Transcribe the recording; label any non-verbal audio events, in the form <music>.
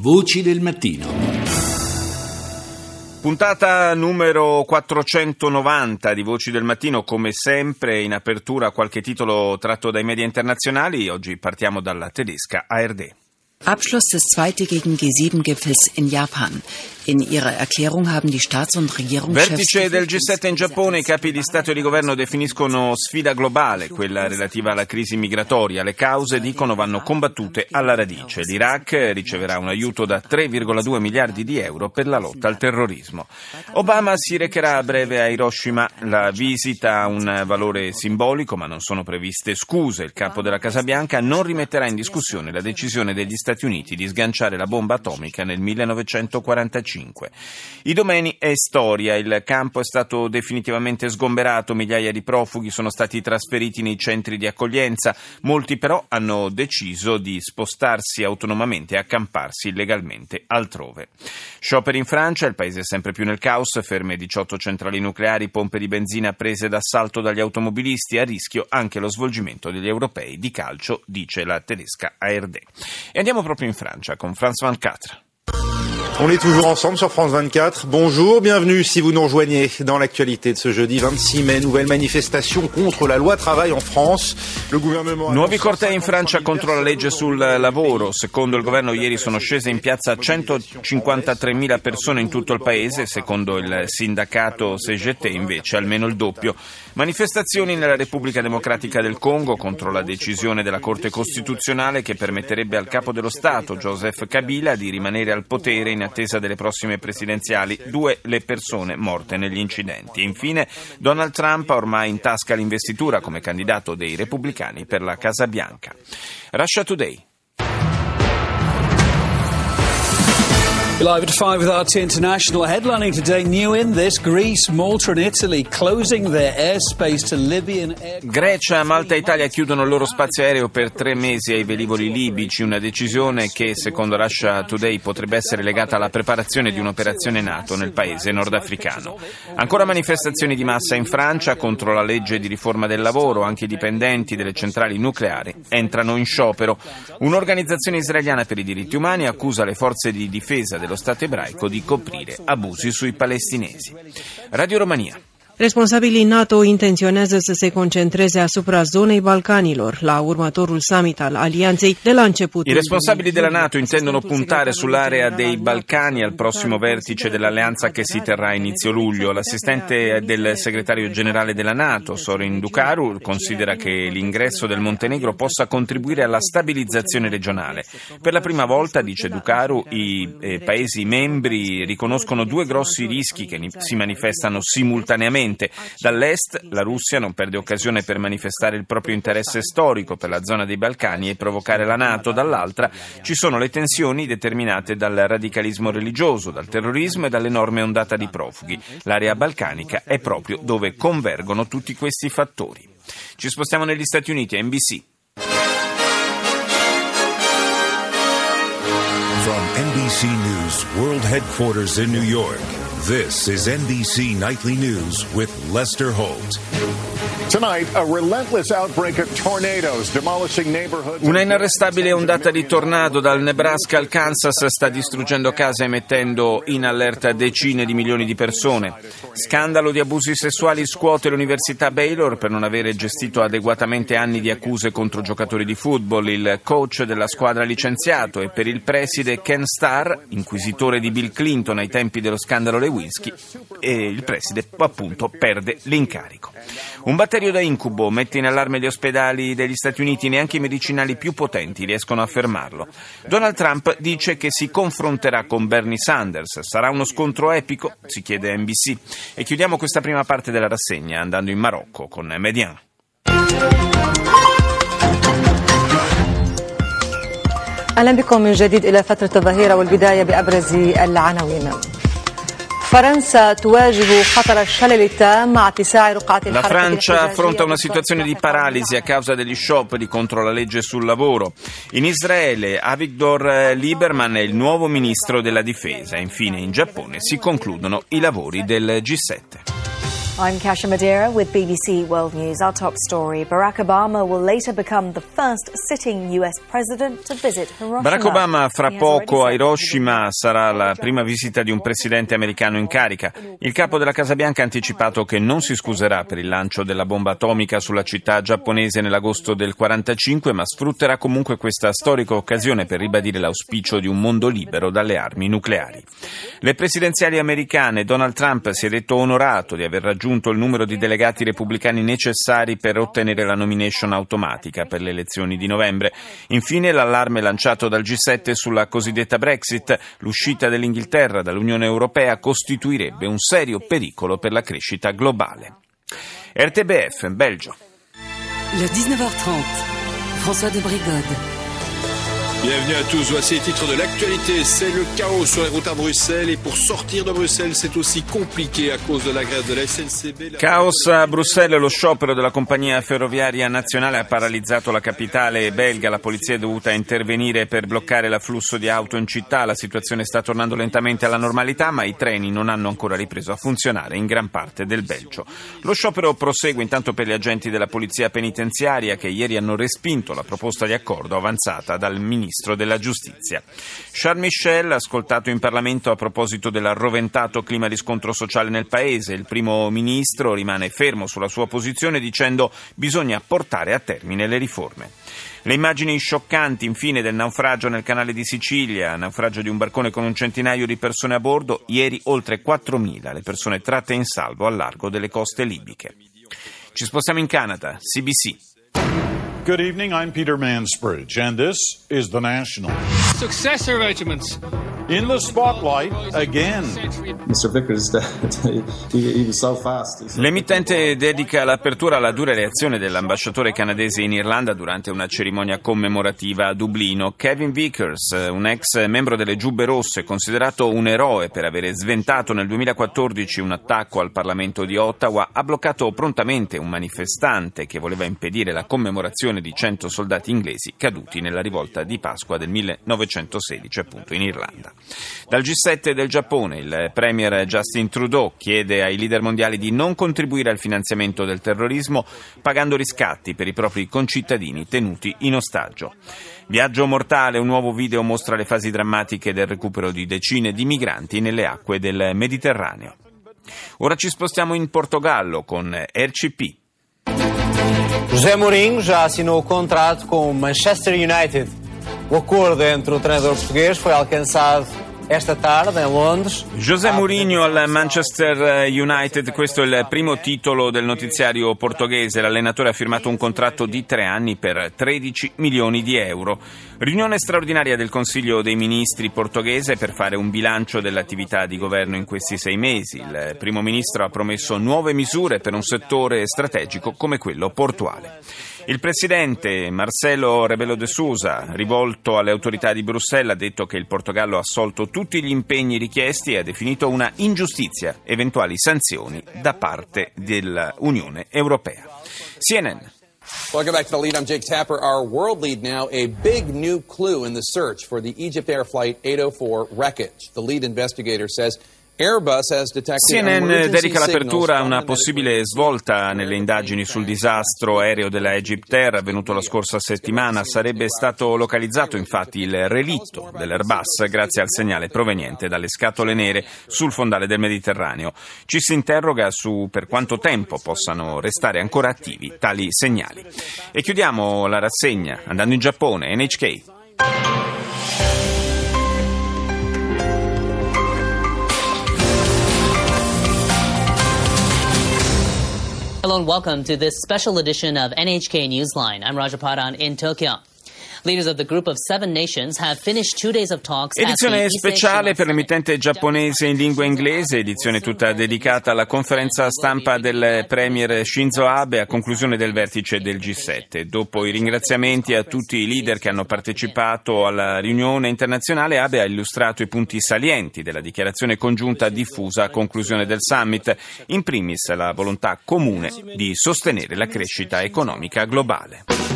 Voci del mattino. Puntata numero 490 di Voci del Mattino, come sempre in apertura qualche titolo tratto dai media internazionali. Oggi partiamo dalla tedesca ARD. Abschluss des zweitägigen G7-Gipfels in Japan. In ihrer Erklärung haben die Staats- und Regierungschefs Vertice del G7 in Giappone, i capi di Stato e di Governo definiscono sfida globale quella relativa alla crisi migratoria. Le cause, dicono, vanno combattute alla radice. L'Iraq riceverà un aiuto da 3,2 miliardi di euro per la lotta al terrorismo. Obama si recherà a breve a Hiroshima. La visita ha un valore simbolico, ma non sono previste scuse. Il capo della Casa Bianca non rimetterà in discussione la decisione degli Stati Uniti di sganciare la bomba atomica nel 1945. 2005. I domeni è storia, il campo è stato definitivamente sgomberato, migliaia di profughi sono stati trasferiti nei centri di accoglienza, molti però hanno deciso di spostarsi autonomamente e accamparsi illegalmente altrove. Scioperi in Francia, il paese è sempre più nel caos, ferme 18 centrali nucleari, pompe di benzina prese d'assalto dagli automobilisti, a rischio anche lo svolgimento degli europei di calcio, dice la tedesca ARD. E andiamo proprio in Francia con Franz Van Catra. On est toujours ensemble sur France 24. Bonjour, bienvenue si vous nous rejoignez dans l'actualité de ce jeudi 26 mai. Nouvelle manifestation contre la loi travail en France. Le gouvernement Nuovi cortei in Francia contro la legge sul lavoro. Secondo il governo ieri sono scese in piazza 153.000 persone in tutto il paese, secondo il sindacato CGT invece almeno il doppio. Manifestazioni nella Repubblica Democratica del Congo contro la decisione della Corte Costituzionale che permetterebbe al capo dello Stato, Joseph Kabila, di rimanere al potere in attesa delle prossime presidenziali. Due le persone morte negli incidenti. E infine Donald Trump ha ormai in tasca l'investitura come candidato dei repubblicani per la Casa Bianca. Russia Today. Live at 5 with RT International. Headlining today, new in this, Greece, Malta and Italy closing their airspace to Libyan air... Grecia, Malta e Italia chiudono il loro spazio aereo per tre mesi ai velivoli libici, una decisione che, secondo Russia Today, potrebbe essere legata alla preparazione di un'operazione NATO nel paese nordafricano. Ancora manifestazioni di massa in Francia contro la legge di riforma del lavoro, anche i dipendenti delle centrali nucleari entrano in sciopero. Un'organizzazione israeliana per i diritti umani accusa le forze di difesa del dello Stato ebraico di coprire abusi sui palestinesi. Radio Romania. Responsabilii NATO intenționează să se concentreze asupra zonei Balcanilor la următorul summit al alianței de la început. I responsabili della NATO intendono puntare sull'area dei Balcani al prossimo vertice dell'alleanza che si terrà a inizio luglio. L'assistente del segretario generale della NATO, Sorin Ducaru, considera che l'ingresso del Montenegro possa contribuire alla stabilizzazione regionale. Per la prima volta, dice Ducaru, i eh, paesi membri riconoscono due grossi rischi che si manifestano simultaneamente Ovviamente dall'est la Russia non perde occasione per manifestare il proprio interesse storico per la zona dei Balcani e provocare la Nato, dall'altra ci sono le tensioni determinate dal radicalismo religioso, dal terrorismo e dall'enorme ondata di profughi. L'area balcanica è proprio dove convergono tutti questi fattori. Ci spostiamo negli Stati Uniti, a NBC. From NBC News World Headquarters in New York. This is NBC Nightly News with Lester Holt. Una inarrestabile ondata di tornado dal Nebraska al Kansas sta distruggendo case e mettendo in allerta decine di milioni di persone. Scandalo di abusi sessuali scuote l'Università Baylor per non avere gestito adeguatamente anni di accuse contro giocatori di football. Il coach della squadra licenziato e per il preside Ken Starr, inquisitore di Bill Clinton ai tempi dello scandalo Lewinsky, e il preside appunto perde l'incarico. Un batterio da incubo mette in allarme gli ospedali degli Stati Uniti, neanche i medicinali più potenti riescono a fermarlo. Donald Trump dice che si confronterà con Bernie Sanders. Sarà uno scontro epico? Si chiede NBC. E chiudiamo questa prima parte della rassegna andando in Marocco con Median. اهلا بكم من جديد الى فتره الظهيره والبدايه بابرز العناوين la Francia affronta una situazione di paralisi a causa degli scioperi contro la legge sul lavoro. In Israele Avigdor Lieberman è il nuovo ministro della difesa. Infine in Giappone si concludono i lavori del G7. I'm Kasha Madeira with BBC World News. Our top story Barack Obama will later become the first sitting US president to visit Hiroshima. Barack Obama fra poco a Hiroshima sarà la prima visita di un presidente americano in carica. Il capo della Casa Bianca ha anticipato che non si scuserà per il lancio della bomba atomica sulla città giapponese nell'agosto del 1945, ma sfrutterà comunque questa storica occasione per ribadire l'auspicio di un mondo libero dalle armi nucleari. Le presidenziali americane, Donald Trump si è detto onorato di aver raggiunto raggiunto il numero di delegati repubblicani necessari per ottenere la nomination automatica per le elezioni di novembre. Infine l'allarme lanciato dal G7 sulla cosiddetta Brexit, l'uscita dell'Inghilterra dall'Unione Europea costituirebbe un serio pericolo per la crescita globale. RTBF, Belgio. Le 19h30, François de Brigode. Bienvenue à tous. Voici les titres de l'actualité. C'est le chaos sur les routes à Bruxelles et pour sortir de Bruxelles, c'est aussi compliqué à cause de la grève de la SNCB. Caos a Bruxelles, lo sciopero della compagnia ferroviaria nazionale ha paralizzato la capitale belga. La polizia è dovuta intervenire per bloccare l'afflusso di auto in città. La situazione sta tornando lentamente alla normalità, ma i treni non hanno ancora ripreso a funzionare in gran parte del Belgio. Lo sciopero prosegue intanto per gli agenti della polizia penitenziaria che ieri hanno respinto la proposta di accordo avanzata dal ministro ministro della giustizia. Charles Michel, ascoltato in Parlamento a proposito dell'arroventato clima di scontro sociale nel paese, il primo ministro rimane fermo sulla sua posizione dicendo bisogna portare a termine le riforme. Le immagini scioccanti, infine, del naufragio nel canale di Sicilia, naufragio di un barcone con un centinaio di persone a bordo, ieri oltre 4.000 le persone tratte in salvo al largo delle coste libiche. Ci spostiamo in Canada, CBC. Good evening, I'm Peter Mansbridge, and this is The National. Successor regiments in the spotlight again. Mr. Vickers, <laughs> he, was so fast. L'emittente dedica l'apertura alla dura reazione dell'ambasciatore canadese in Irlanda durante una cerimonia commemorativa a Dublino. Kevin Vickers, un ex membro delle Giubbe Rosse, considerato un eroe per avere sventato nel 2014 un attacco al Parlamento di Ottawa, ha bloccato prontamente un manifestante che voleva impedire la commemorazione di 100 soldati inglesi caduti nella rivolta di Pasqua del 1916 appunto in Irlanda. Dal G7 del Giappone il premier Justin Trudeau chiede ai leader mondiali di non contribuire al finanziamento del terrorismo pagando riscatti per i propri concittadini tenuti in ostaggio. Viaggio mortale, un nuovo video mostra le fasi drammatiche del recupero di decine di migranti nelle acque del Mediterraneo. Ora ci spostiamo in Portogallo con RCP. José Mourinho já assinou o contrato com o Manchester United. O acordo entre o treinador português foi alcançado esta tarde in Londres. José Mourinho al Manchester United, questo è il primo titolo del notiziario portoghese. L'allenatore ha firmato un contratto di tre anni per 13 milioni di euro. Riunione straordinaria del Consiglio dei Ministri portoghese per fare un bilancio dell'attività di governo in questi sei mesi. Il primo ministro ha promesso nuove misure per un settore strategico come quello portuale. Il presidente Marcelo Rebelo de Sousa, rivolto alle autorità di Bruxelles, ha detto che il Portogallo ha assolto tutti gli impegni richiesti e ha definito una ingiustizia eventuali sanzioni da parte dell'Unione Europea. CNN. Welcome back to the lead. I'm Jake Tapper. Our world lead now, a big new clue in the search for the Egypt Air Flight 804 wreckage. The lead investigator says CNN dedica l'apertura a una possibile svolta nelle indagini sul disastro aereo della Egyptair avvenuto la scorsa settimana. Sarebbe stato localizzato infatti il relitto dell'Airbus grazie al segnale proveniente dalle scatole nere sul fondale del Mediterraneo. Ci si interroga su per quanto tempo possano restare ancora attivi tali segnali. E chiudiamo la rassegna andando in Giappone, NHK. Hello and welcome to this special edition of NHK Newsline. I'm Rajapadan in Tokyo. Edizione speciale per l'emittente giapponese in lingua inglese, edizione tutta dedicata alla conferenza stampa del premier Shinzo Abe a conclusione del vertice del G7. Dopo i ringraziamenti a tutti i leader che hanno partecipato alla riunione internazionale, Abe ha illustrato i punti salienti della dichiarazione congiunta diffusa a conclusione del summit, in primis la volontà comune di sostenere la crescita economica globale.